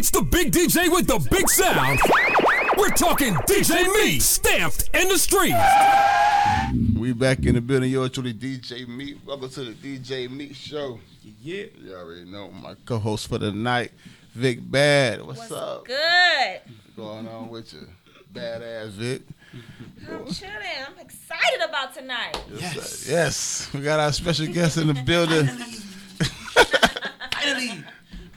It's the big DJ with the big sound. We're talking DJ Meat, stamped in the street. We back in the building. Yours truly, DJ Meat. Welcome to the DJ Meat Show. Yeah. You already know my co-host for the night, Vic Bad. What's, What's up? good? What's going on with you? Badass Vic. I'm chilling. I'm excited about tonight. Yes. Yes. We got our special guest in the building. Finally.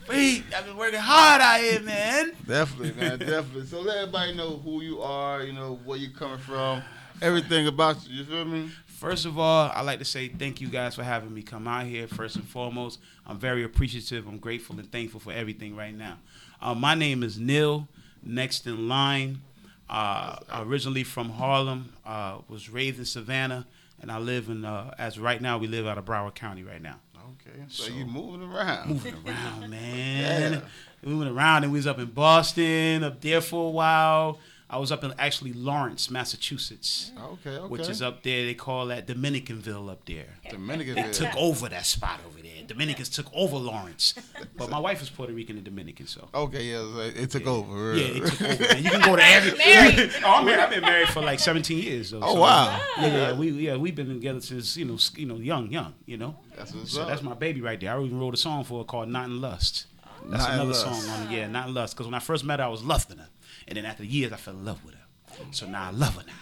Wait, I've been working hard out here, man. Definitely, man. Definitely. So let everybody know who you are, you know, where you're coming from, everything about you. You feel me? First of all, I'd like to say thank you guys for having me come out here. First and foremost, I'm very appreciative. I'm grateful and thankful for everything right now. Uh, my name is Nil, next in line. Uh, originally from Harlem, uh, was raised in Savannah, and I live in, uh, as right now, we live out of Broward County right now. Okay. So, So- you moving around. moving around, man. Yeah. Moving around, and we was up in Boston, up there for a while. I was up in actually Lawrence, Massachusetts, oh, Okay, okay. which is up there. They call that Dominicanville up there. Dominican. They took over that spot over there. Dominicans took over Lawrence, but my wife is Puerto Rican and Dominican, so. Okay, yeah, it took over. Yeah, it took over. Man. You can go to every. Married. oh, I'm married. I've been married for like 17 years. Though, Oh so- wow. Yeah, yeah, we yeah we've been together since you know you know young young you know. That's what's So up. that's my baby right there. I even wrote a song for her called "Not in Lust." That's Not in another Lust. song on it. Yeah, "Not in Lust." Because when I first met her, I was lusting her, and then after years, I fell in love with her. So now I love her now.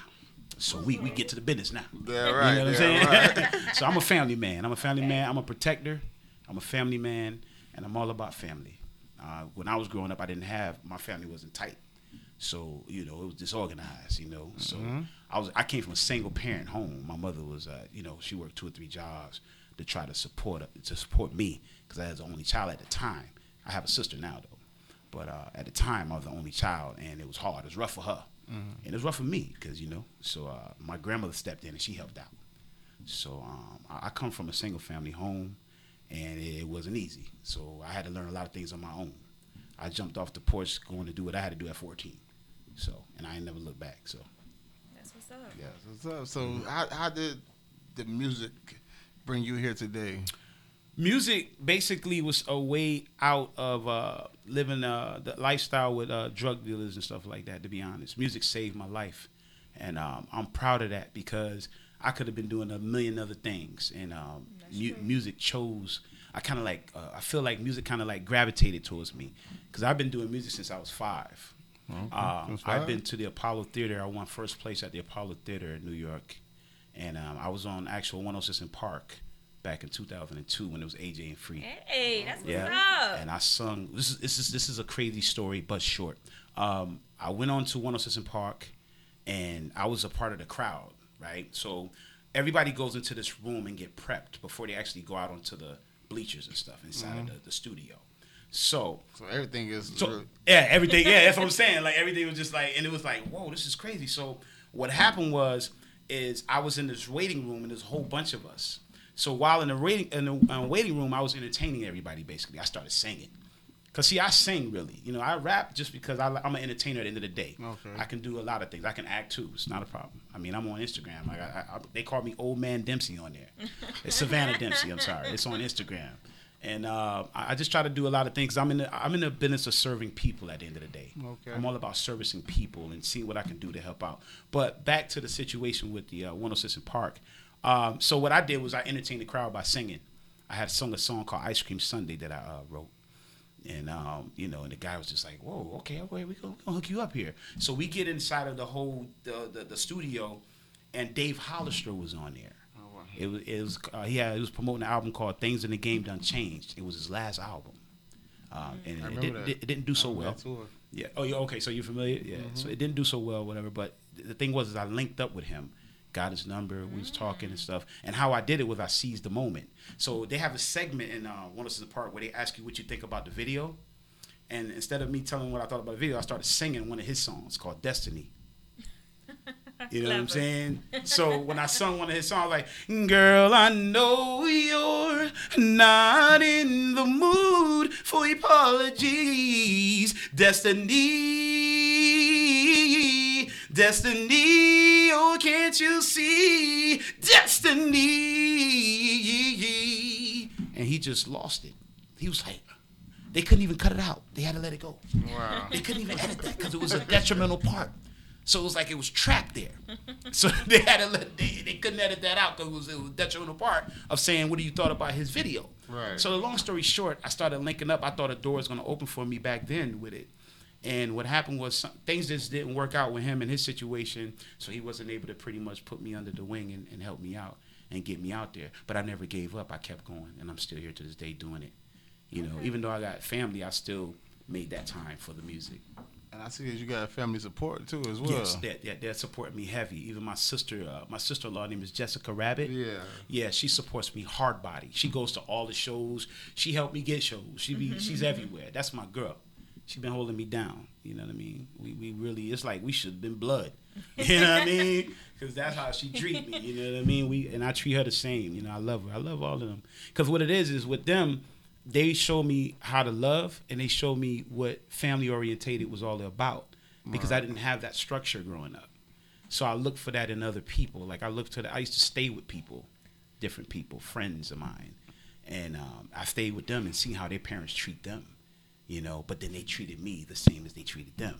So we we get to the business now. Yeah, right. You know what I'm saying? right. so I'm a family man. I'm a family man. I'm a protector. I'm a family man, and I'm all about family. Uh, when I was growing up, I didn't have my family wasn't tight, so you know it was disorganized. You know, so I was I came from a single parent home. My mother was, uh, you know, she worked two or three jobs to try to support to support me because I was the only child at the time. I have a sister now though, but uh, at the time I was the only child, and it was hard. It was rough for her, and it was rough for me because you know. So uh, my grandmother stepped in and she helped out. So um, I, I come from a single family home, and it, wasn't easy. So I had to learn a lot of things on my own. I jumped off the porch going to do what I had to do at 14. So and I ain't never looked back. So That's what's up. Yeah, what's up? So how how did the music bring you here today? Music basically was a way out of uh, living uh, the lifestyle with uh, drug dealers and stuff like that. To be honest, music saved my life, and um, I'm proud of that because I could have been doing a million other things, and um, mu- music chose. I kind of like. Uh, I feel like music kind of like gravitated towards me because I've been doing music since I was five. Um, Since I've been to the Apollo Theater. I won first place at the Apollo Theater in New York, and um, I was on actual 106 & Park back in 2002 when it was AJ and Free. Hey, that's what's Yeah, up. and I sung. This is this is this is a crazy story, but short. Um, I went on to 106 & Park, and I was a part of the crowd. Right, so everybody goes into this room and get prepped before they actually go out onto the bleachers and stuff inside of the, the studio. So So everything is so yeah, everything. Yeah, that's what I'm saying. Like everything was just like, and it was like, whoa, this is crazy. So what happened was, is I was in this waiting room and there's a whole bunch of us. So while in the waiting in the uh, waiting room, I was entertaining everybody. Basically, I started singing. Cause see, I sing really. You know, I rap just because I, I'm an entertainer at the end of the day. Okay. I can do a lot of things. I can act too. It's not a problem. I mean, I'm on Instagram. Like I, I, they call me Old Man Dempsey on there. It's Savannah Dempsey. I'm sorry. It's on Instagram. And uh, I I just try to do a lot of things. I'm in the I'm in the business of serving people at the end of the day. Okay. I'm all about servicing people and seeing what I can do to help out. But back to the situation with the uh, 106 & Park. Um, so what I did was I entertained the crowd by singing. I had sung a song called Ice Cream Sunday that I uh, wrote. And um, you know, and the guy was just like, "Whoa, okay, okay, we gonna, we gonna hook you up here." So we get inside of the whole the the, the studio, and Dave Hollister was on there. It was it was uh, he had he was promoting an album called "Things in the Game Done Changed." It was his last album, um, and it, that. it didn't do so well. remember that tour. Yeah. Oh, yeah. Okay. So you're familiar? Yeah. So it didn't do so well, whatever. But the thing was, is I linked up with him, got his number, we was talking and stuff. And how I did it was I seized the moment. So they have a segment in uh, one of the part where they ask you what you think about the video, and instead of me telling what I thought about the video, I started singing one of his songs called Destiny. You know what I'm saying? So when I sung one of his songs, like, Girl, I know you're not in the mood for apologies. Destiny, destiny, oh, can't you see? Destiny. And he just lost it. He was like, they couldn't even cut it out. They had to let it go. Wow. They couldn't even edit that because it was a detrimental part. So it was like it was trapped there. So they had to let they, they couldn't edit that out because it was, it was a detrimental part of saying what do you thought about his video. Right. So the long story short, I started linking up. I thought a door was gonna open for me back then with it. And what happened was some, things just didn't work out with him and his situation, so he wasn't able to pretty much put me under the wing and, and help me out and get me out there. But I never gave up. I kept going, and I'm still here to this day doing it. You know, even though I got family, I still made that time for the music. And I see that you got family support too as well. Yes, that that that support me heavy. Even my sister, uh, my sister-in-law name is Jessica Rabbit. Yeah. yeah, she supports me hard body. She goes to all the shows. She helped me get shows. She be she's everywhere. That's my girl. She been holding me down. You know what I mean? We we really it's like we should have been blood. You know what I mean? Because that's how she treat me. You know what I mean? We and I treat her the same. You know I love her. I love all of them. Because what it is is with them, they show me how to love and they show me what family orientated was all about. Because I didn't have that structure growing up. So I look for that in other people. Like I look to the, I used to stay with people, different people, friends of mine, and um, I stayed with them and see how their parents treat them, you know. But then they treated me the same as they treated them,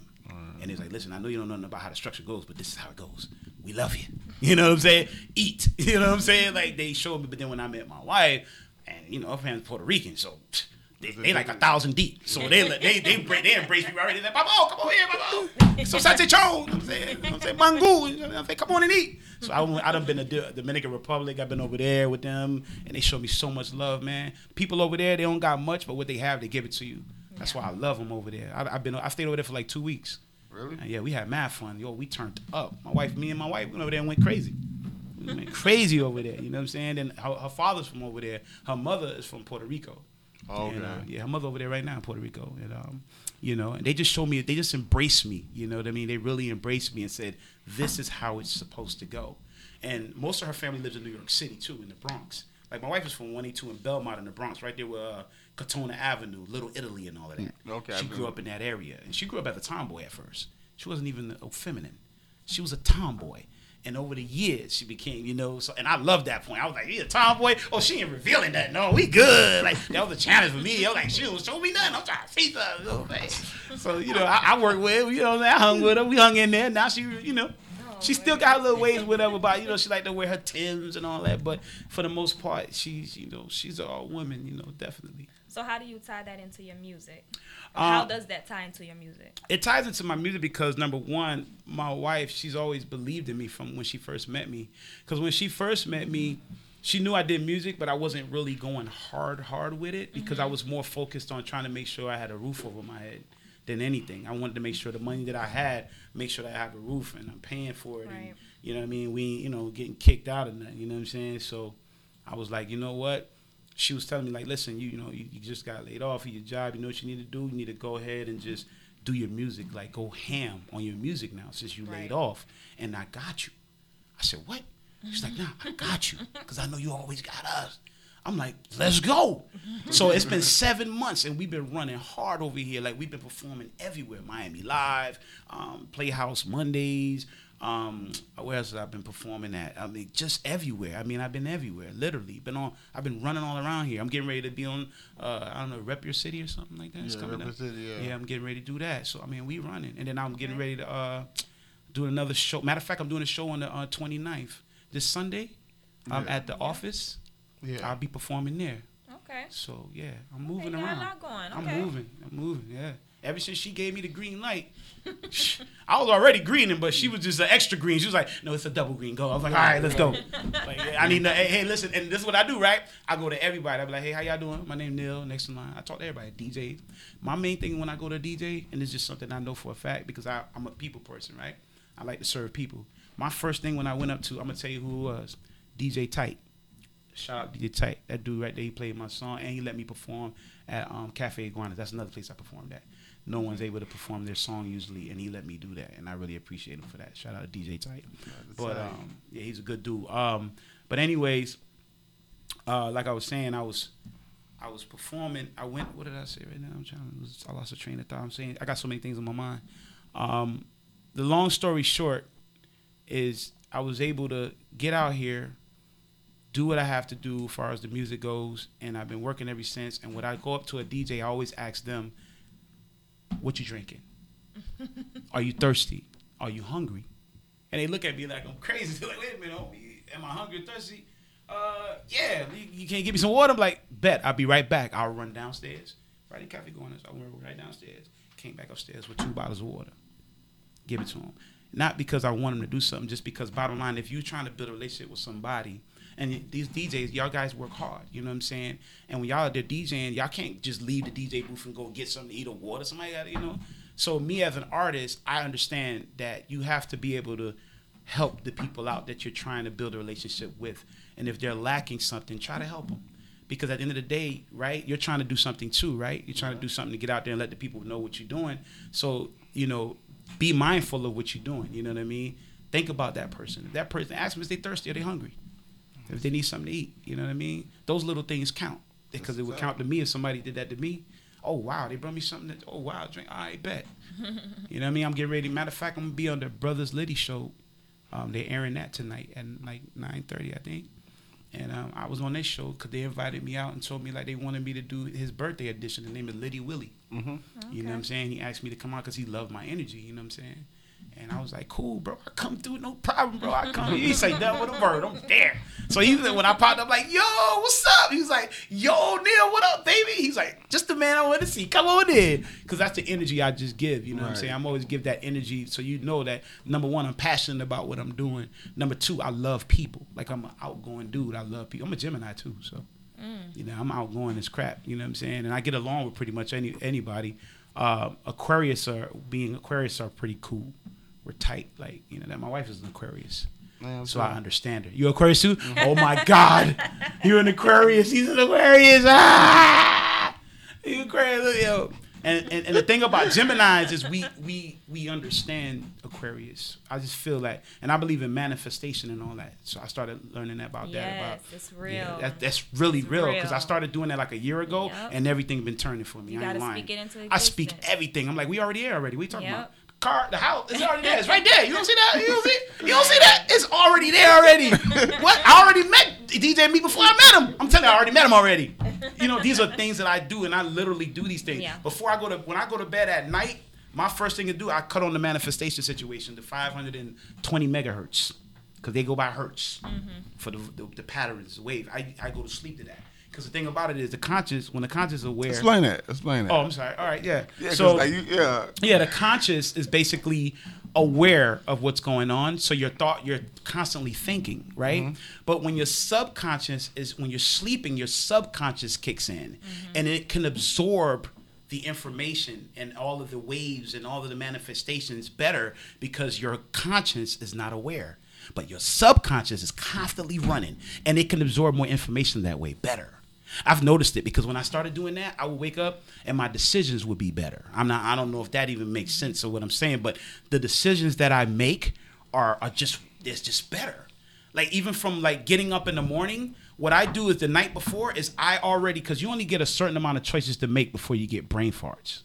and it's like, listen, I know you don't know nothing about how the structure goes, but this is how it goes. We love you, you know what I'm saying? Eat, you know what I'm saying? Like they showed me, but then when I met my wife, and you know, her family's Puerto Rican, so. They, they like a thousand deep, so they they they they, they embrace me already. They're like, Papa, come over here, Papa. So Sache Chon, you know I'm saying, you know I'm saying, Mangu, you know I'm saying, come on and eat. So I I done been to the Dominican Republic. I've been over there with them, and they show me so much love, man. People over there, they don't got much, but what they have, they give it to you. That's why I love them over there. I, I've been I stayed over there for like two weeks. Really? And yeah, we had mad fun. Yo, we turned up. My wife, me and my wife went over there and went crazy. We went crazy over there. You know what I'm saying? And her, her father's from over there. Her mother is from Puerto Rico. Oh, And, uh, yeah, her mother over there right now in Puerto Rico. And um, you know, and they just showed me, they just embraced me. You know what I mean? They really embraced me and said, "This is how it's supposed to go." And most of her family lives in New York City too, in the Bronx. Like my wife is from 182 in Belmont in the Bronx, right there with uh, Crotona Avenue, Little Italy, and all of that. Okay, She grew up in that area, and she grew up as a tomboy at first. She wasn't even feminine. She was a tomboy. And over the years, she became, you know, so, and I loved that point. I was like, you a tomboy? Oh, she ain't revealing that. No, we good. Like, that was a challenge for me. I was like, she don't show me nothing. I'm trying to see something. You know what I'm saying? So, you know, I, I worked with her, you know, I hung with her. We hung in there. Now she, you know, she still got her little ways, whatever, but, you know, she like to wear her Tims and all that. But for the most part, she's, you know, she's an all woman, you know, definitely. So how do you tie that into your music? Uh, how does that tie into your music? it ties into my music because number one, my wife, she's always believed in me from when she first met me. Because when she first met me, she knew I did music, but I wasn't really going hard, hard with it because I was more focused on trying to make sure I had a roof over my head than anything. I wanted to make sure the money that I had, make sure that I have a roof and I'm paying for it. Right. And, you know what I mean? We, you know, getting kicked out of that. You know what I'm saying? So I was like, you know what? She was telling me like, listen, you, you know, you, you just got laid off of your job. You know what you need to do? You need to go ahead and just do your music. Like go ham on your music now since you Right. laid off. And I got you. I said, what? She's like, nah, I got you because I know you always got us. I'm like, let's go. So it's been seven months and we've been running hard over here. Like we've been performing everywhere. Miami Live, um, Playhouse Mondays. Um, where else have I been performing at? I mean, just everywhere. I mean, I've been everywhere. Literally, been on. I've been running all around here. I'm getting ready to be on. Uh, I don't know, Rep Your City or something like that. It's Yeah, coming Rep Your up. City, yeah. yeah, I'm getting ready to do that. So I mean, we running, and then I'm getting ready to uh, do another show. Matter of fact, I'm doing a show on the uh, 29th this Sunday. I'm Yeah. at the office. Yeah. I'll be performing there. Okay. So yeah, I'm moving you got a around. lot going. I'm moving. I'm moving. Yeah. Ever since she gave me the green light, I was already greening, but she was just an extra green. She was like, "No, it's a double green. Go." I was like, "All right, let's go." like, yeah, I need. To, hey, hey, listen, and this is what I do, right? I go to everybody. I be like, "Hey, how y'all doing? My name Nil. Next in line." I talk to everybody. DJ. My main thing when I go to DJ, and it's just something I know for a fact because I, I'm a people person, right? I like to serve people. My first thing when I went up to, I'm gonna tell you who it was, DJ Tight. Shout out DJ Tight. That dude right there, he played my song and he let me perform at um, Cafe Iguanas. That's another place I performed at. No one's able to perform their song usually, and he let me do that, and I really appreciate him for that. Shout out to DJ Tight. But um, yeah, he's a good dude. Um, but anyways, uh, like I was saying, I was I was performing. I went. What did I say right now? I'm trying to. lose- I lost a train of thought. I'm saying I got so many things in my mind. Um, the long story short is I was able to get out here, do what I have to do as far as the music goes, and I've been working ever since. And when I go up to a DJ, I always ask them, What you drinking? Are you thirsty? Are you hungry? And they look at me like I'm crazy. They're like, wait a minute, homie, am I hungry or thirsty? Uh, yeah, you, you can't give me some water. I'm like, bet, I'll be right back. I'll run downstairs. Friday Cafe going, I went right downstairs. Came back upstairs with two bottles of water. Give it to him. Not because I want him to do something, just because bottom line, if you're trying to build a relationship with somebody, and these DJs, y'all guys work hard, you know what I'm saying? And when y'all are there DJing, y'all can't just leave the DJ booth and go get something to eat or water. Somebody got to, you know. So me as an artist, I understand that you have to be able to help the people out that you're trying to build a relationship with. And if they're lacking something, try to help them. Because at the end of the day, right, you're trying to do something too, right? You're trying to do something to get out there and let the people know what you're doing. So, you know, be mindful of what you're doing. You know what I mean? Think about that person. If that person, ask them if they thirsty or they hungry. If they need something to eat, you know what I mean? Those little things count. Because it would count to me if somebody did that to me. Oh wow, they brought me something that oh wow, drink. I bet. you know what I mean? I'm getting ready. Matter of fact, I'm gonna be on the Brothers Liddy show. Um, they're airing that tonight at like 9:30, I think. And um, I was on their show because they invited me out and told me like they wanted me to do his birthday edition. The name is Liddy Willie. Mm-hmm. You know what I'm saying? He asked me to come out because he loved my energy. You know what I'm saying? And I was like, cool, bro. I come through, no problem, bro. I come. He say that with a word. I'm there. So he when I popped up, like, yo, what's up? He was like, yo, Nil, what up, baby? He's like, just the man I want to see. Come on in, because that's the energy I just give. You know what I'm saying? I'm always give that energy, so you know that number one, I'm passionate about what I'm doing. Number two, I love people. Like I'm an outgoing dude. I love people. I'm a Gemini too, so you know I'm outgoing as crap. You know what I'm saying? And I get along with pretty much any anybody. Uh, Aquarius are being Aquarius are pretty cool. We're tight, like you know that. My wife is an Aquarius. Man, So I understand her. You Aquarius too? Oh my God, you're an Aquarius. He's an Aquarius. Ah, you Aquarius, yo. And, and and the thing about Gemini's is we we we understand Aquarius. I just feel that, and I believe in manifestation and all that. So I started learning about that. About Yes, it's real. yeah, that, that's really It's real because I started doing that like a year ago, Yep. and everything been turning for me. You I ain't gotta lying. speak it into I speak everything. I'm like, we already there already. We talking Yep. about car, the house. It's already there. It's right there. You don't see that? You don't see? You don't see that? It's already there already. what? I already met DJ Meat before I met him. I'm telling you, I already met him already. You know, these are things that I do, and I literally do these things Yeah. before I go to when I go to bed at night. My first thing to do, I cut on the manifestation situation to 520 megahertz because they go by hertz mm-hmm. for the, the, the patterns, the wave. I, I go to sleep to that because the thing about it is the conscious when the conscious is aware. Explain that. Explain that. Oh, I'm sorry. All right, yeah. yeah, 'cause, so like, you, yeah. yeah, the conscious is basically aware of what's going on. So your thought, you're constantly thinking, right? Mm-hmm. But when your subconscious is when you're sleeping, your subconscious kicks in, mm-hmm. and it can absorb the information and all of the waves and all of the manifestations better because your conscience is not aware. But your subconscious is constantly running, and it can absorb more information that way better. I've noticed it because when I started doing that, I would wake up and my decisions would be better. I'm not. I don't know if that even makes sense of what I'm saying, but the decisions that I make are are just it's just better. Like even from like getting up in the morning, what I do is the night before is I already because you only get a certain amount of choices to make before you get brain farts.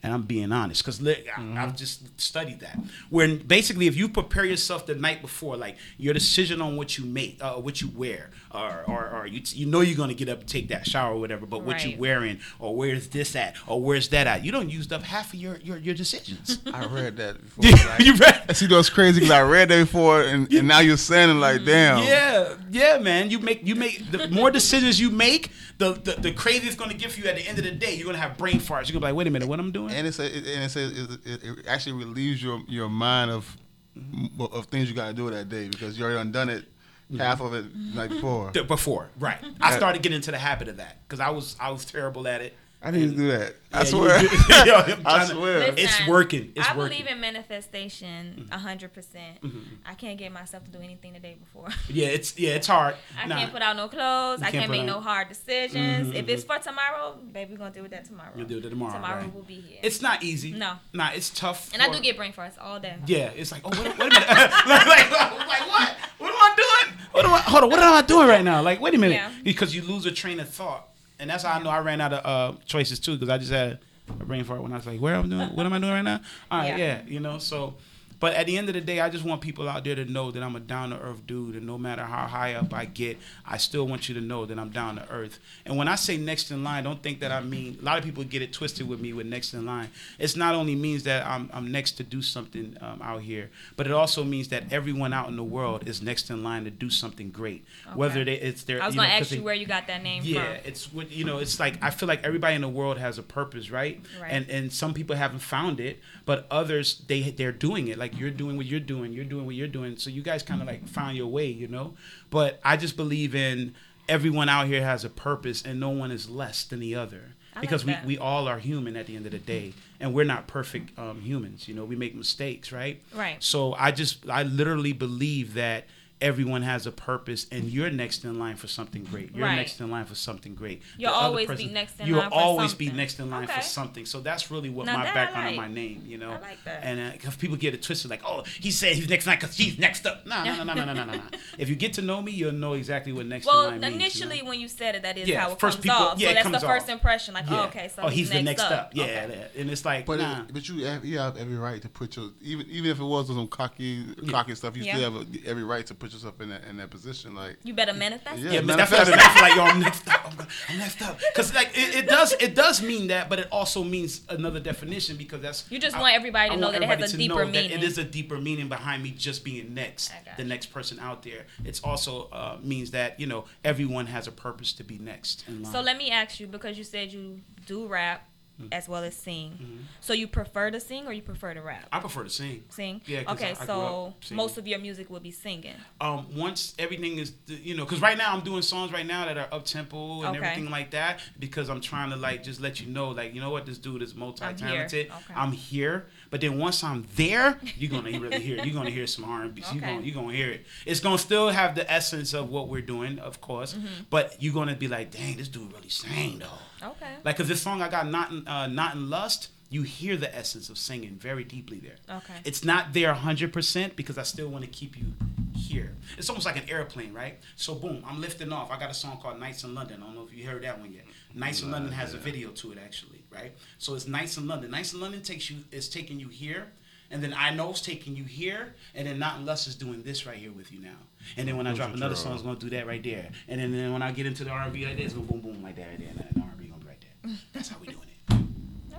And I'm being honest because I've just studied that. When basically, if you prepare yourself the night before, like your decision on what you make, uh, what you wear, or, or, or you, you know you're gonna get up and take that shower or whatever, but what you Right. wearing, or where's this at, or where's that at, you don't use up half of your your, your decisions. I read that before. like- you read? I see, that's crazy because I read that before, and, and now you're saying it like, damn. Yeah, yeah, man. You make you make the more decisions you make, the the, the crazy it's gonna give you at the end of the day. You're gonna have brain farts. You're gonna be like, wait a minute, what I'm doing? And it and it says, it, it, it actually relieves your your mind of mm-hmm. of things you got to do that day because you already done done it, mm-hmm. half of it like mm-hmm. before. Before, right? I started getting into the habit of that because I was I was terrible at it. I need to do that. I Yeah, swear. you- Yo, I'm I trying to- swear. Listen, It's working. It's I working. believe in manifestation a hundred percent. I can't get myself to do anything the day before. Yeah, it's yeah, it's hard. I Nah, can't put out no clothes. You I can't can't make out- no hard decisions. Mhm, If it's for tomorrow, baby, we're gonna deal with that tomorrow. You'll do it tomorrow, Tomorrow right. we'll be here. It's not easy. No. nah, it's tough. and I do get brain farts all day. Yeah, it's like, oh, wait, wait a minute. like, like, like, what? What am I doing? What am I? Hold on, what am I doing right now? Like, wait a minute, Yeah. because you lose a train of thought, and that's how I know I ran out of uh, choices too, because I just had a brain fart when I was like, where am I doing? What am I doing right now? All right, yeah, Yeah. you know. So, But at the end of the day, I just want people out there to know that I'm a down to earth dude, and no matter how high up I get, I still want you to know that I'm down to earth. And when I say next in line, don't think that I mean a lot of people get it twisted with me with next in line. It's not only means that I'm, I'm next to do something um, out here, but it also means that everyone out in the world is next in line to do something great. Whether they, it's their I was know, gonna ask you they- where you got that name from. yeah, from. it's what you know. It's like I feel like everybody in the world has a purpose, right? Right. And and some people haven't found it, but others they they're doing it. Like you're doing what you're doing, you're doing what you're doing. So you guys kind of like found your way, you know. But I just believe in everyone out here has a purpose, and no one is less than the other. I Because like we, we all are human at the end of the day, and we're not perfect um, humans. You know, we make mistakes, right? Right. So I just I literally believe that everyone has a purpose, and you're next in line for something great. You're Right. next in line for something great. You'll The other always be next in you'll line for always be next in line Okay. for something. So that's really what Now my background like. and my name, you know. I like that. And uh, because people get it twisted, like, oh, he said he's next in line because he's next up. No, no, no, no, no, no, no, no. If you get to know me, you'll know exactly what next Well, in line means. you know? initially when you said it, that is Yeah, how it first comes people- off. yeah, so that's comes the first off. impression. Like, oh, Yeah. oh, okay, so oh, he's, the next up. up. Yeah, Okay. yeah. and it's like, But nah. it, but you have, you have every right to put your even even if it was some cocky cocky stuff, you still have every right to put yourself in that in that position. Like You better manifest. Yeah, Yeah, it. but that's what I, manifest. Feel like yo, I'm next up. I'm, go- I'm next up because like it, it does it does mean that, but it also means another definition because that's You just want everybody to know that it has a deeper know that meaning. It is a deeper meaning behind me just being next, the next person out there. It's also uh, means that you know everyone has a purpose to be next in line. So let me ask you, because you said you do rap Mm. as well as sing. Mm-hmm. So you prefer to sing or you prefer to rap? I prefer to sing. Sing. Yeah. Okay, I- I so most of your music will be singing. um, once everything is, you know, because right now I'm doing songs right now that are up tempo and Okay. everything like that because I'm trying to like just let you know, like, you know what, this dude is multi talented. Okay. I'm here, but then once I'm there, you're gonna really hear. You're gonna hear some R&B. You're gonna you're gonna hear it. It's gonna still have the essence of what we're doing, of course, Mm-hmm. but you're gonna be like, dang, this dude really sang though. Okay. Like, cause this song I got not in, uh, not in lust. You hear the essence of singing very deeply there. Okay. It's not there 100% because I still want to keep you here. It's almost like an airplane, right? So boom, I'm lifting off. I got a song called Nights in London. I don't know if you heard that one yet. Nights in London has a video to it actually, right? So it's Nights in London. Nights in London takes you is taking you here. And then I know's taking you here, and then Not Unless is doing this right here with you now. And then when I drop another song, it's gonna do that right there. And then, then when I get into the R&B like this, it's gonna boom boom like that right there, and then the R&B gonna be right there. That's how we doing it.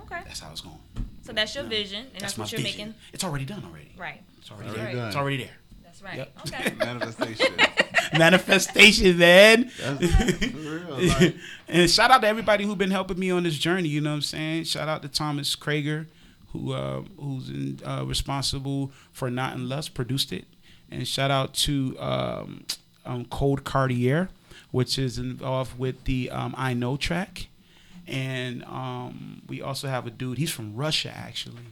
Okay. That's how it's going. So that's your No, vision, and that's, my what you're vision. making. It's already done already. Right. It's already, Already there. done. It's already there. That's right. Yep. Okay. manifestation. Manifestation, man. Real. Like, and shout out to everybody who's been helping me on this journey. You know what I'm saying? Shout out to Thomas Krager, who uh, who's in, uh, responsible for Not in Lust, produced it, and shout out to um, um, Cold Cartier, which is involved with the um, I Know track, and um, we also have a dude. He's from Russia, actually.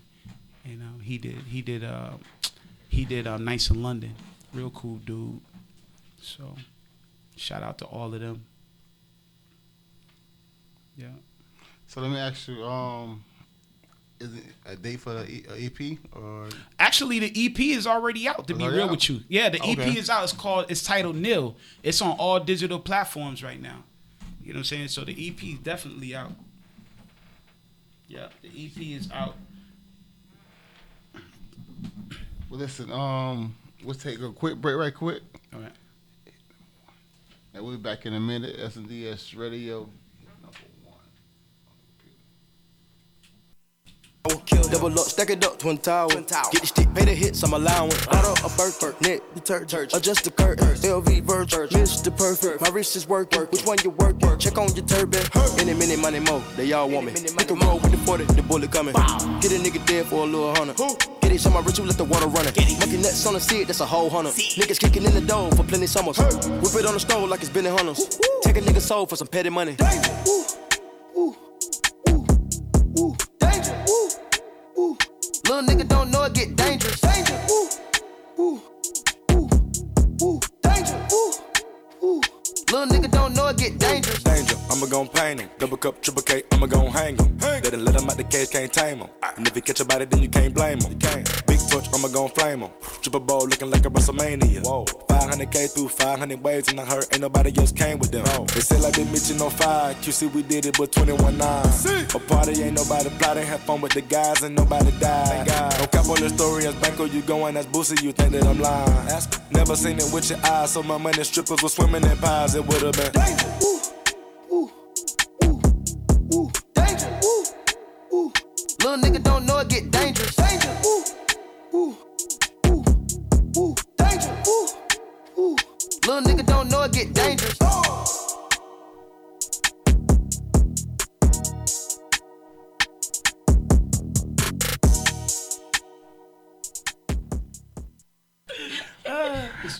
You know, he did he did uh, he did um, Nights in London. Real cool dude. So, shout out to all of them. Yeah. so let me ask you, um, is it a date for the E- uh, EP or Actually, the EP is already out. To be real out? with you, yeah, the EP Okay. is out. It's called. It's titled Nil. It's on all digital platforms right now. You know what I'm saying? So the EP is definitely out. Yeah, the EP is out. well? Listen, um, let's take a quick break, right quick. And we'll be back in a minute. SNDS Radio number one. I will kill double up, stack it up, twin tower. Get the stick, pay the hits, I'm allowance. Bottle a Burke, net detergent. Adjust the curtain, LV Virgin, Mr. Perfect. My wrist is working. Which one you work? working? Check on your turban. Any minute, money more. They all want me. Make a roll with the 40, the bullet coming. Get a nigga dead for a little hundred. It, so my rich, let the water running. Monkey nuts on the seat, that's a whole hundred. Niggas kicking in the door for plenty summers. Whip it on the stove like it's been in hunters. Take a nigga soul for some petty money. Ooh, ooh, ooh, ooh, danger. Ooh, ooh. Little nigga don't know it get dangerous. Danger. Ooh, ooh, ooh, ooh, danger. Ooh, ooh. Little nigga don't know it get dangerous. Danger. I'ma gon' paint him. Double cup, triple K, I'ma gon' hang him. They done let him out the cage, can't tame him. And if you catch a body, then you can't blame him. Big torch, I'ma gon' flame him. Triple bowl looking like a WrestleMania. Whoa. 500k through 500 waves, and I heard ain't nobody else came with them. They say like they mention on fire. QC, we did it, but 21 9. A party ain't nobody plotting, have fun with the guys, and nobody died. No cap on the story, as Banco, you going as Boosie, you think that I'm lying. Never seen it with your eyes, so my money strippers were swimming in pies, it would've been. Ooh, ooh, ooh, danger. Ooh, ooh. Little nigga don't know it get dangerous. Danger. Ooh, ooh, ooh, ooh, danger. Ooh, ooh. Little nigga don't know it get dangerous.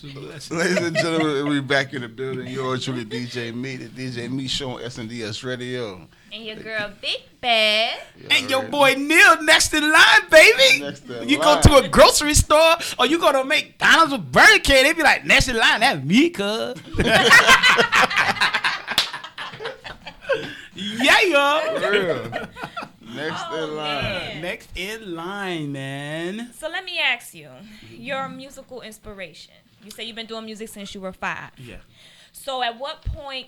Ladies and gentlemen, we back in the building. Yours truly, DJ Meat, the DJ Meat show on SNDS Radio. And your girl Big Bad. And your boy Nil next in line, baby. Next in you line. go to a grocery store or you go to McDonald's or Burger King, they be like, next in line, that's me, cuz. yeah, yo. For real. Next Oh, in line. man. Next in line, man. So let me ask you, your musical inspiration. You say you've been doing music since you were five. Yeah. So at what point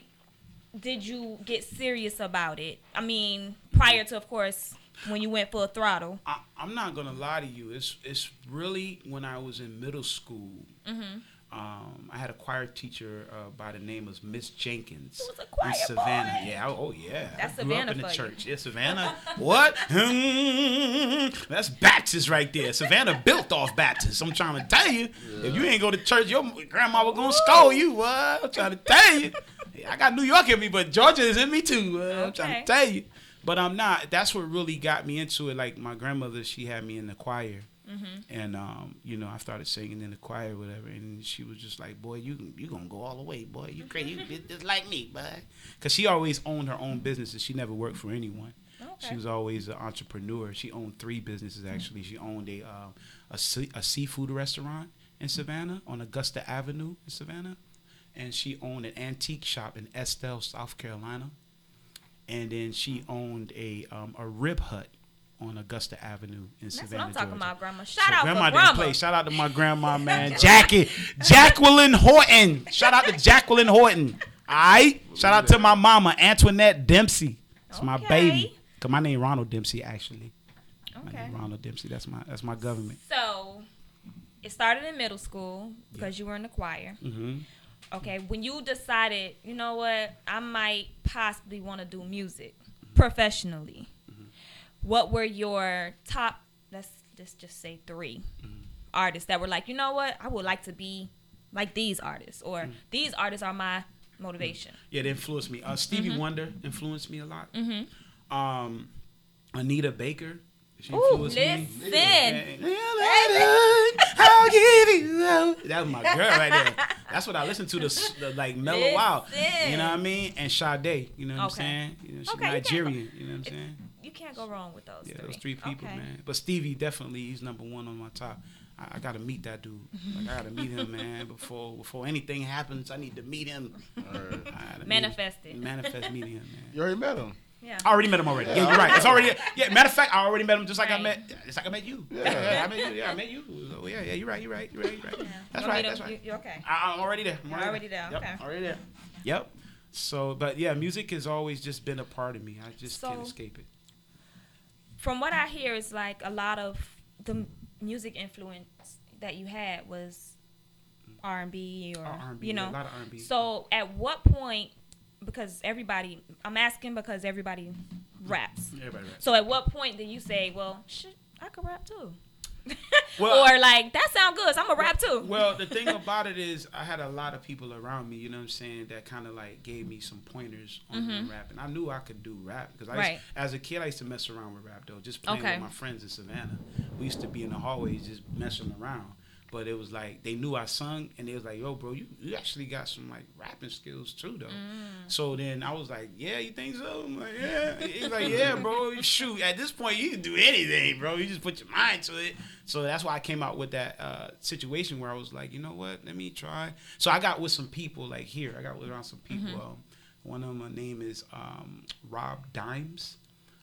did you get serious about it? I mean, prior to, of course, when you went full throttle. I, I'm not gonna lie to you. It's it's really when I was in middle school. Mm-hmm. Um, I had a choir teacher uh, by the name of Miss Jenkins Who was a choir in Savannah. boy. Yeah, I- oh yeah. That's I grew Savannah up in the you. church. Yeah, Savannah. what? That's Baptist right there. Savannah built off Baptist. I'm trying to tell you. If you ain't go to church, your grandma was gonna scold you. What? I'm trying to tell you. Yeah, I got New York in me, but Georgia is in me too. Uh, I'm trying to tell you. But I'm not. That's what really got me into it. Like my grandmother, she had me in the choir. And um, you know, I started singing in the choir, or whatever, and she was just like, "Boy, you you gonna go all the way, boy. You crazy, you just- like me, boy." Because she always owned her own businesses. She never worked for anyone. Okay. She was always an entrepreneur. She owned three businesses actually. She owned a uh, a, sea, a seafood restaurant in Savannah on Augusta Avenue in Savannah, and she owned an antique shop in Estill, South Carolina, and then she owned a um, a rib hut on Augusta Avenue in That's Savannah. what I'm talking Georgia. about, Grandma. So Shout out grandma for Grandma. play. Shout out to my grandma, man. Jackie, Jacqueline Horton. Shout out to Jacqueline Horton. All right. Shout out to my mama, Antoinette Dempsey. It's my baby. Cause my name Ronald Dempsey actually. My Okay. name Ronald Dempsey. That's my that's my government. So it started in middle school because you were in the choir. hmm Okay, when you decided, you know what, I might possibly want to do music professionally. What were your top? Let's let's just say 3 artists that were like, you know what, I would like to be like these artists, or these artists are my motivation. Yeah, they influenced me. Uh, Stevie Mm-hmm. Wonder influenced me a lot. Um, Anita Baker. She Ooh, influenced me. listen. I'll give you. That was my girl right there. That's what I listened to. The, the like mellow out. You know what I mean? And Sade. You know what I'm saying? You know, she's Okay, you Nigerian. You know what I'm saying? You can't go wrong with those Yeah, three. those three people, Okay. man. But Stevie definitely, he's number one on my top. I, I gotta meet that dude. Like I gotta meet him, man. Before before anything happens, I need to meet him. I gotta meet- Manifest it. Manifest meeting him, man. You already met him. Yeah. I already met him already. Yeah, you're right. It's already. Yeah, matter of fact, I already met him just like I met. Just like I met you. Yeah, yeah, I met you. Yeah, I met you. Oh, yeah, yeah, you're right. You're right. You're right. You're right. That's You right. That's right. you- You're okay. I, I'm already there. I'm You're already there, Yep, okay. already there. Yep. So, but yeah, music has always just been a part of me. I just can't escape it. From what I hear, is like a lot of the music influence that you had was R and B or Oh, R&B, you know. a lot of R&B. So at what point? Because everybody, I'm asking because everybody raps. Everybody raps. So at what point did you say, well, shit, I could rap too? Well, or like that sound good, so I'm gonna rap too. Well, the thing about it is, I had a lot of people around me, you know what I'm saying, that kind of like gave me some pointers on the rap. And I knew I could do rap because I used, Mm-hmm. As a kid, I used to mess around with rap, though, just playing Okay. with my friends in Savannah. We used to be in the hallways just messing around. But it was like they knew I sung, and they was like, "Yo, bro, you, you actually got some like rapping skills too, though." Mm. So then I was like, "Yeah, you think so?" I'm like, "Yeah." He's like, "Yeah, bro. Shoot, at this point, you can do anything, bro. You just put your mind to it." So that's why I came out with that uh, situation where I was like, "You know what? Let me try." So I got with some people like here. I got with around some people. Um, One of them uh, name is um, Rob Dimes.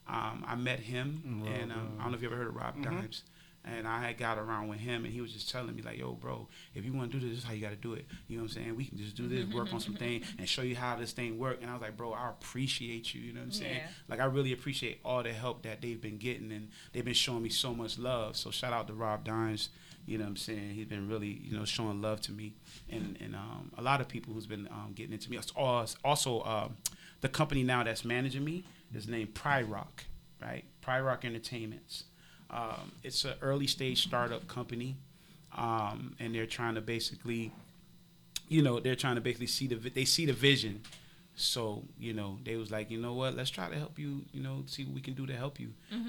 Um, I met him, and um, I don't know if you ever heard of Rob Dimes. And I had got around with him, and he was just telling me like, "Yo, bro, if you want to do this, this is how you got to do it. You know what I'm saying? We can just do this, work on some thing, and show you how this thing work." And I was like, "Bro, I appreciate you. You know what I'm saying? Yeah. Like, I really appreciate all the help that they've been getting, and they've been showing me so much love. So shout out to Rob Dimes. You know what I'm saying? He's been really, you know, showing love to me, and and um, a lot of people who's been um, getting into me. It's Also, um, the company now that's managing me is named Pride Rock, right? Pride Rock Entertainments. Um, it's an early stage startup company, um, and they're trying to basically, you know, they're trying to basically see the vi- they see the vision. So you know, they was like, you know what? Let's try to help you. You know, see what we can do to help you.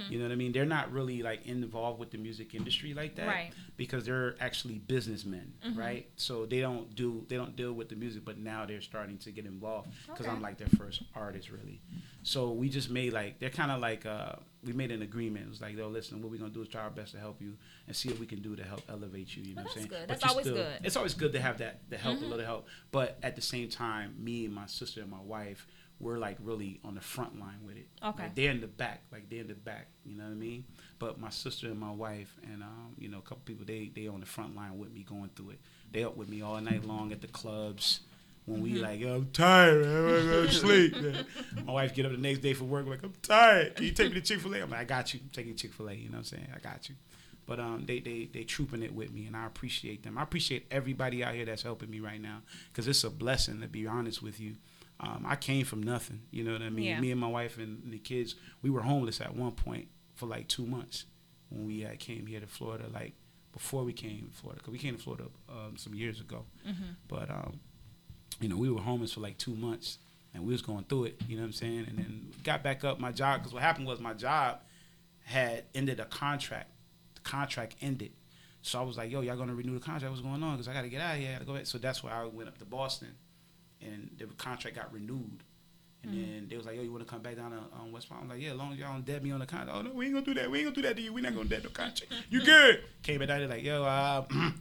You know what I mean? They're not really like involved with the music industry like that, Right. Because they're actually businessmen, right? So they don't do they don't deal with the music, but now they're starting to get involved because Okay. I'm like their first artist, really. So we just made like they're kind of like uh, we made an agreement. It was like, yo, listen, what we're gonna do is try our best to help you and see what we can do to help elevate you. You know Well, what I'm that's saying? good. But That's always still- good. Mm-hmm. It's always good to have that the help, a little help. But at the same time, me and my sister and my wife, we're like really on the front line with it. Okay. Like, they're in the back, like they're in the back. You know what I mean? But my sister and my wife and um, you know a couple people, they they on the front line with me going through it. They up with me all night long at the clubs. When we like, yo, I'm tired, man. I wanna go to sleep. Man. My wife get up the next day for work, like, I'm tired. Can you take me to Chick Fil A? I'm like, I got you. I'm taking Chick Fil A. You know what I'm saying? I got you. But um, they they they trooping it with me, and I appreciate them. I appreciate everybody out here that's helping me right now, because it's a blessing to be honest with you. Um, I came from nothing, you know what I mean. Yeah. Me and my wife and the kids, we were homeless at one point for like two months when we uh, came here to Florida. Like before we came to Florida, because we came to Florida um, some years ago. Mm-hmm. But um, you know, we were homeless for like two months, and we was going through it. You know what I'm saying? And then got back up my job because what happened was my job had ended a contract. The contract ended. So I was like, yo, y'all gonna renew the contract? What's going on? Because I gotta get out of here. I gotta go back. So that's why I went up to Boston, and the contract got renewed. And then they was like, yo, you want to come back down to um, West Palm? I'm like, yeah, as long as y'all don't dead me on the contract. Oh, no, we ain't going to do that. We ain't going to do that to you. we not going to dead no contract. You good. Came back down there like, yo, uh,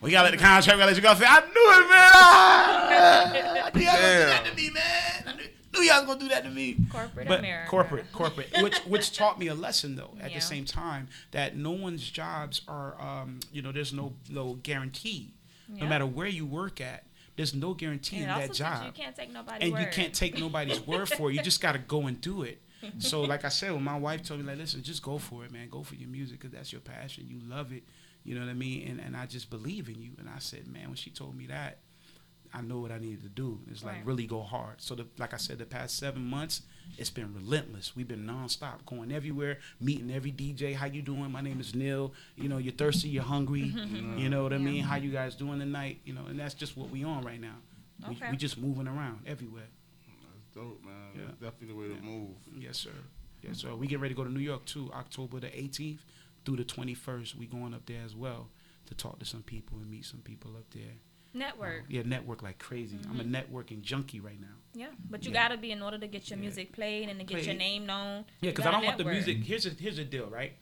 we got to let the contract, we got to let you go. I said, I knew it, man. Ah, I knew y'all to do that to me, man. I knew, knew y'all going to do that to me. Corporate But America. corporate, corporate, which which taught me a lesson though. At Yeah. the same time, that no one's jobs are, um, you know, there's no no guarantee. No matter where you work at, there's no guarantee in that job You can't take nobody's and word. you can't take nobody's word for it. You just got to go and do it. So, like I said, when my wife told me, like, listen, just go for it, man. Go for your music because that's your passion. You love it. You know what I mean? And and I just believe in you. And I said, man, when she told me that, I know what I needed to do. It's like Right. really go hard. So, the, like I said, the past seven months, it's been relentless. We've been nonstop, going everywhere, meeting every DJ. How you doing? My name is Nil. You know, you're thirsty, you're hungry. Mm-hmm. You know what I Yeah. mean? How you guys doing tonight? You know, and that's just what we on right now. We, Okay. we just moving around everywhere. That's dope, man. Yeah. That's definitely the way to move. Yes, sir. Yes, sir. We get ready to go to New York too, October the 18th through the 21st. We going up there as well to talk to some people and meet some people up there. Network. Yeah, network like crazy. I'm a networking junkie right now. Yeah, but you Yeah. gotta be in order to get your Yeah. music played and to get your name known. Yeah, because I don't want the music. Here's a here's the deal, right?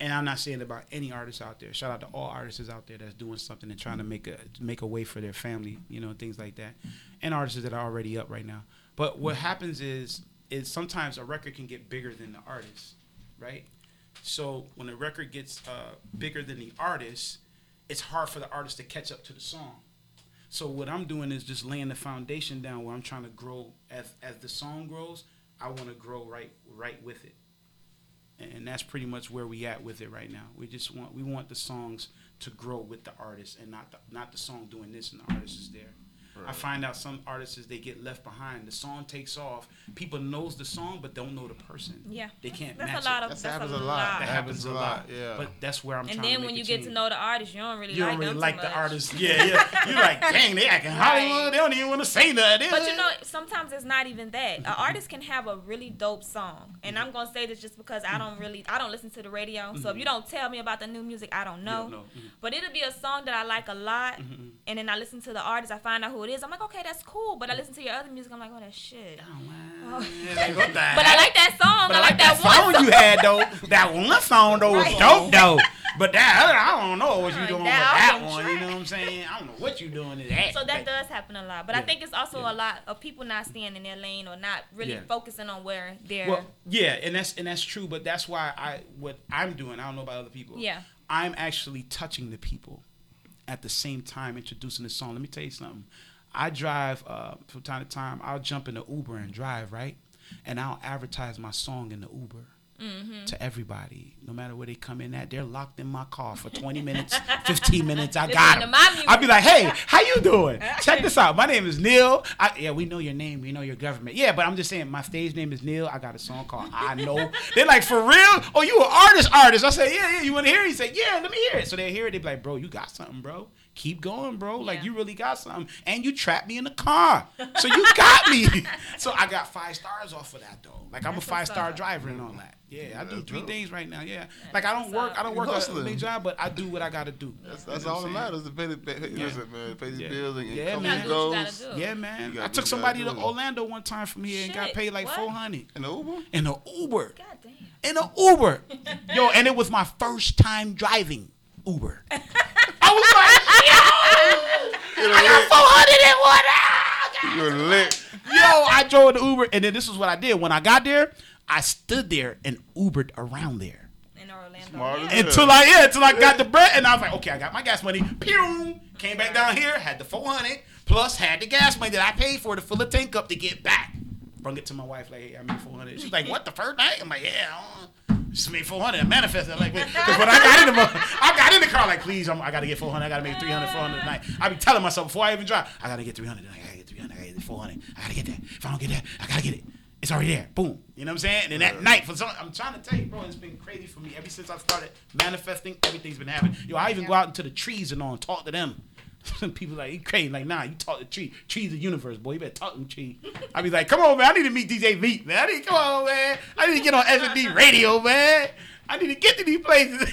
And I'm not saying about any artists out there. Shout out to all artists out there that's doing something and trying to make a make a way for their family, you know, things like that, and artists that are already up right now. But what happens is is sometimes a record can get bigger than the artist, right? So when a record gets uh, bigger than the artist, it's hard for the artist to catch up to the song. So what I'm doing is just laying the foundation down where I'm trying to grow as as the song grows. I want to grow right right with it, and that's pretty much where we at with it right now. We just want we want the songs to grow with the artist and not the, not the song doing this and the artist is there. I find out some artists they get left behind. The song takes off. People knows the song but don't know the person. Yeah, they can't That's match a lot it. of. That That's happens a a lot. lot. That That happens a lot. yeah. But that's where I'm And trying then when you get change. to know the artist, you don't really you like don't really them like too the artist. Yeah, yeah. You're like, dang, they acting Hollywood. They don't even want to say nothing. But you know, sometimes it's not even that. An artist can have a really dope song, and I'm gonna say this just because I don't really, I don't listen to the radio. So if you don't tell me about the new music, I don't know. don't know. Mhm. But it'll be a song that I like a lot, and then I listen to the artist. I find out who it is. I'm like, okay, that's cool. But I listen to your other music. I'm like, oh, that's shit. Oh, Yeah, like, what But I like that song. But I like that, one song song. you had though. That one song though was Right. dope though. But that other, I don't know what you doing that, with that one. gonna You know what I'm saying? I don't know what you doing to that. So that does happen a lot, but I think it's also Yeah. a lot of people not staying in their lane or not really Yeah. focusing on where they're. Well, yeah, and that's and that's true, but that's why I what I'm doing. I don't know about other people. Yeah. I'm actually touching the people at the same time introducing the song. Let me tell you something. I drive uh, from time to time. I'll jump in the Uber and drive right, and I'll advertise my song in the Uber. Mm-hmm. To everybody, no matter where they come in at, they're locked in my car for 20 minutes, 15 minutes. I got them. I'll be like, "Hey, how you doing? Check this out. My name is Nil. I, yeah, we know your name. We know your government. Yeah, but I'm just saying, my stage name is Nil. I got a song called I Know. They're like, for real? Oh, you an artist? Artist? I say, yeah, yeah. You want to hear it? He said, yeah. Let me hear it. So they hear it. They be like, bro, you got something, bro. Keep going, bro. Like Yeah. you really got something, and you trapped me in the car, so you got me. so I got five stars off of that though. Like I'm a five star up. driver and all that. Yeah, I do three dope. things right now. Yeah, like I don't work. up. I don't work a Hustling. big job, but I do what I got to do. That's, You that's know all that matters. To pay the pay, pay, Yeah. listen, man, pay these Yeah. bills and Yeah, come man. and You gotta do what you goes. Yeah, man. I took somebody to. Orlando one time for me and got paid like what? four hundred In the Uber? in an Uber. God damn. In an Uber, yo, and it was my first time driving Uber. I was like, yo, I got four hundred and one. ah, You're lit. Yo, I drove the Uber, and then this is what I did. When I got there, I stood there and Ubered around there. In Orlando. Smart Yeah. Until I yeah, until I got the bread, and I was like, okay, I got my gas money. Pew! Came back down here, had the four hundred plus had the gas money that I paid for to fill the tank up to get back. Brung it to my wife like, hey, I made four hundred. She's like, what the first night? I'm like, yeah. I just made 400 and manifested like because when I got in the I got in the car like please I'm, I gotta get 400 I gotta make 300 400 tonight. I be telling myself before I even drive I gotta get 300 I gotta get 300 I gotta get 400 I gotta get that. If I don't get that I gotta get it. It's already there. Boom. You know what I'm saying? And then that night for some I'm trying to tell you bro it's been crazy for me. Ever since I started manifesting everything's been happening. Yo I even go out into the trees and all and talk to them. some people like you crazy like nah you talk to tree trees the universe boy. You better talk to tree. I be like come on man I need to meet DJ Meat man. I need come on man. I need to get on S&D radio man. I need to get to these places.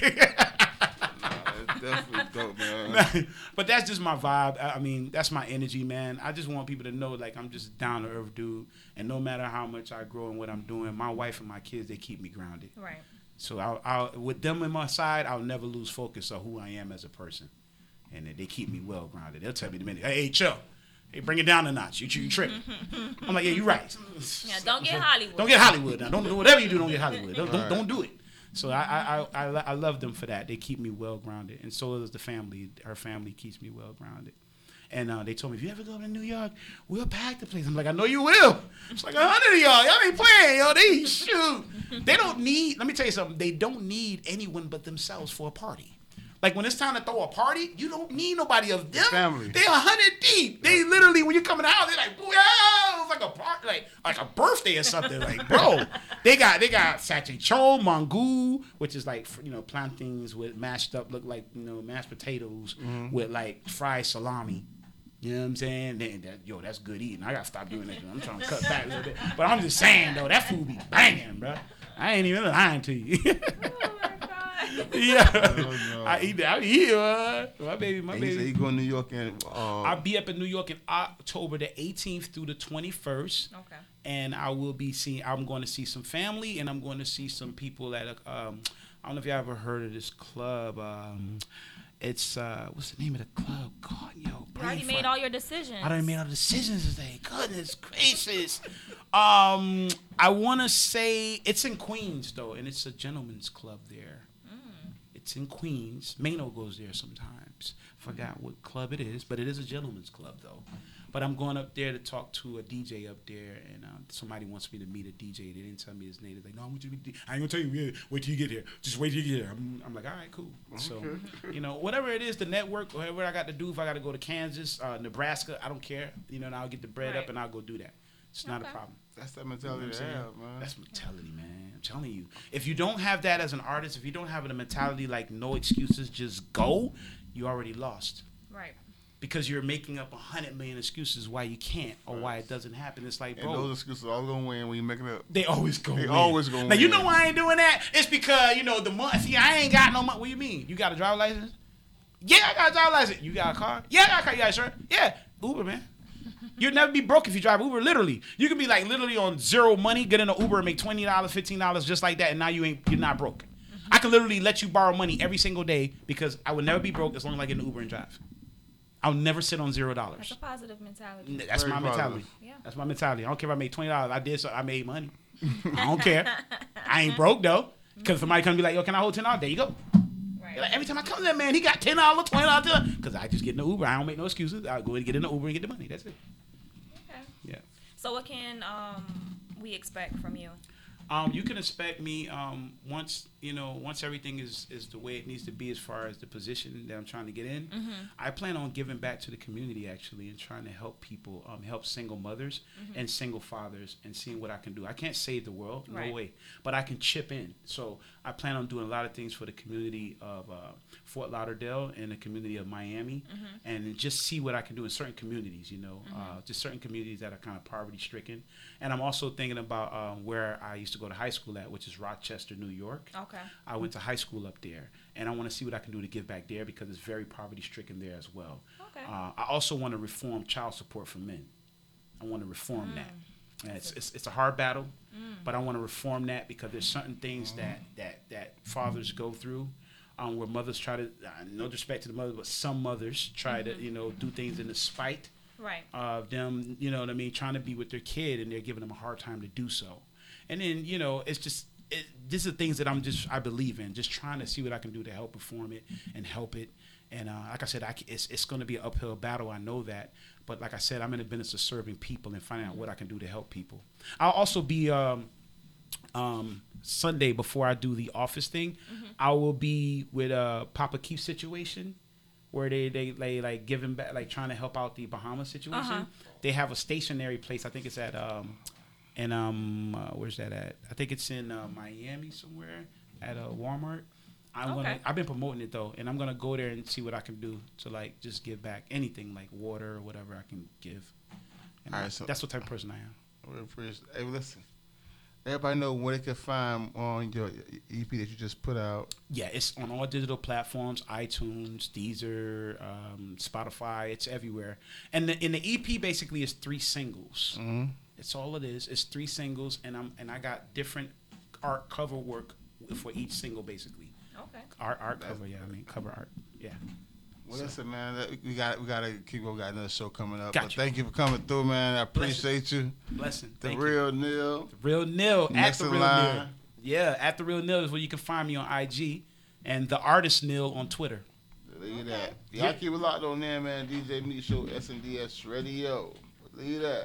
Definitely dope, man. but that's just my vibe. I I mean that's my energy man. I just want people to know like I'm just down to earth dude. And no matter how much I grow and what I'm doing my wife and my kids they keep me grounded. Right. so I'll, I'll with them in my side, I'll never lose focus of who I am as a person, and they keep me well grounded. They'll tell me the minute, hey, hey, chill, hey, bring it down a notch. You, you trip. I'm like, yeah, you're right. Yeah, don't get Hollywood. Don't get Hollywood now. Don't do whatever you do. Don't get Hollywood. Don't, don't, don't do it. So I, I, I, I, I love them for that. They keep me well grounded, and so does the family. Her family keeps me well grounded. And uh, they told me, if you ever go to New York, we'll pack the place. I'm like, I know you will. It's like a hundred of y'all. Y'all ain't playing, yo. They shoot. They don't need. Let me tell you something. They don't need anyone but themselves for a party. Like when it's time to throw a party, you don't need nobody of them. family. They a hundred deep. They literally, when you come in the house, they like, wow, it's like a party, like like a birthday or something. Like, bro, they got they got sache chon, mangú, which is like you know plantains with mashed up, look like you know mashed potatoes mm-hmm. with like fried salami. You know what I'm saying? Then that, yo, that's good eating. I gotta stop doing that. I'm trying to cut back a little bit. But I'm just saying though, that food be banging, bro. I ain't even lying to you. Oh my God. yeah, no. I eat that. I eat uh, my baby, my And he said baby. he go to New York and uh, I'll be up in New York in October the 18th through the 21st. Okay. And I will be seeing. I'm going to see some family, and I'm going to see some people at. A, um, I don't know if you ever heard of this club. Um, it's uh, what's the name of the club? God, yo, You brain already fart. made all your decisions. I done made all the decisions today. Goodness gracious. Um, I want to say it's in Queens though, and it's a gentleman's club there. It's in Queens. Mano goes there sometimes. Forgot what club it is, but it is a gentleman's club though. But I'm going up there to talk to a DJ up there, and um, somebody wants me to meet a DJ. They didn't tell me his name. They're like, "No, I want you to meet. I ain't gonna tell you. Wait till you get here. Just wait till you get here." I'm, I'm like, "All right, cool." So, you know, whatever it is, the network, whatever I got to do. If I got to go to Kansas, uh, Nebraska, I don't care. You know, and I'll get the bread up and I'll go do that. It's not a problem. That's that mentality You know what I'm saying? have, man. That's mentality, man. I'm telling you. If you don't have that as an artist, if you don't have a mentality like no excuses, just go, you already lost. Right. Because you're making up a hundred million excuses why you can't or why it doesn't happen. It's like, and those excuses all gonna win when you make it up. they always go. They win. always gonna Now you know why I ain't doing that? It's because you know the money. See, I ain't got no money. What you mean? You got a driver license? Yeah, I got a driver license. You got a car? Yeah, I got a car. You got insurance? Yeah, Uber, man. You'll never be broke if you drive Uber. Literally, you can be like literally on zero money, get in an Uber and make twenty dollars, fifteen dollars, just like that, and now you ain't you're not broke. Mm-hmm. I can literally let you borrow money every single day because I would never be broke as long as I get an Uber and drive. I'll never sit on zero dollars. That's dollars. a positive mentality. That's Very my positive. mentality. Yeah. That's my mentality. I don't care if I made twenty dollars. I did so I made money. I don't care. I ain't broke though. Cause if somebody come be like, yo, can I hold ten dollars? There you go. Like, every time I come to that man, he got ten dollars, twenty dollars. Cause I just get in the Uber. I don't make no excuses. I go and get in the Uber and get the money. That's it. Okay. Yeah. So what can um we expect from you? Um, you can expect me um, once you know once everything is is the way it needs to be as far as the position that I'm trying to get in. I plan on giving back to the community actually and trying to help people, um, help single mothers and single fathers, and seeing what I can do. I can't save the world, no Right. way, but I can chip in. So I plan on doing a lot of things for the community of uh, Fort Lauderdale and the community of Miami, and just see what I can do in certain communities. You know, uh, just certain communities that are kind of poverty stricken. And I'm also thinking about um, where I used to go to high school at, which is Rochester, New York. Okay. I went to high school up there, and I want to see what I can do to give back there because it's very poverty stricken there as well. Okay. Uh, I also want to reform child support for men. I want to reform that. Mm. And it's, it's, it's a hard battle, but I want to reform that because there's certain things that, that, that fathers go through um, where mothers try to, uh, no disrespect to the mothers, but some mothers try Mm-hmm. to, you know, do things in the spite Right. of them, you know what I mean, trying to be with their kid and they're giving them a hard time to do so. And then, you know, it's just, it, these are things that I'm just, I believe in, just trying to see what I can do to help perform it and help it. And uh, like I said, I, it's, it's going to be an uphill battle. I know that. But like I said, I'm in the business of serving people and finding out what I can do to help people. I'll also be, um, um, Sunday before I do the office thing, I will be with a Papa Keith situation where they they they like giving back, like trying to help out the Bahamas situation. Uh-huh. They have a stationary place. I think it's at um, and um, uh, where's that at? I think it's in uh, Miami somewhere at a Walmart. I'm Okay. gonna. I've been promoting it though, and I'm gonna go there and see what I can do to like just give back anything like water or whatever I can give. And All right, that's- so- that's what type of person I am. We appreciate- Hey, listen. Everybody know where they can find on your EP that you just put out. Yeah, it's on all digital platforms: iTunes, Deezer, um, Spotify. It's everywhere. And the, and the EP basically is three singles. Mhm. It's all it is. It's three singles, and I'm and I got different art cover work for each single, basically. Okay. Art art cover, yeah. I mean cover art, yeah. Well, listen, man, that- we got we got to keep. We got another show coming up. Got but you. thank you for coming through, man. I appreciate you. Blessing. The Thank you. real Nil. The real Nil at Next the real line. Nil. Yeah, at the real Nil is where you can find me on IG, and the artist Nil on Twitter. Look at that. Y'all keep it locked on there, man. DJ Meat Show, S and SNDS Radio. Look at that.